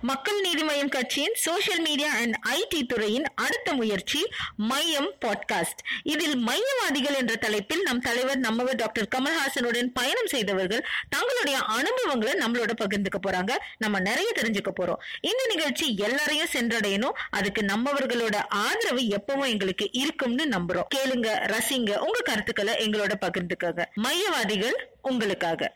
மக்கள் நீதி மய்யம் கட்சியின் social media and IT துறையின் அடுத்த முயற்சி மையம் பாட்காஸ்ட் இதில் மையவாதிகள் என்ற தலைப்பில் நம் தலைவர் நம்மவர் டாக்டர் கமல்ஹாசனுடன் பயணம் செய்தவர்கள் தங்களுடைய அனுபவங்களை நம்மளோட பகிர்ந்துக்க போறாங்க. நம்ம நிறைய தெரிஞ்சுக்க போறோம். இந்த நிகழ்ச்சி எல்லாரையும் சென்றடையணும். அதுக்கு நம்மவர்களோட ஆதரவு எப்பவும் எங்களுக்கு இருக்கும்னு நம்புறோம். கேளுங்க ரசிங்க உங்க கருத்துக்களை எங்களோட பகிர்ந்துக்கங்க. மையவாதிகள் உங்களுக்காக.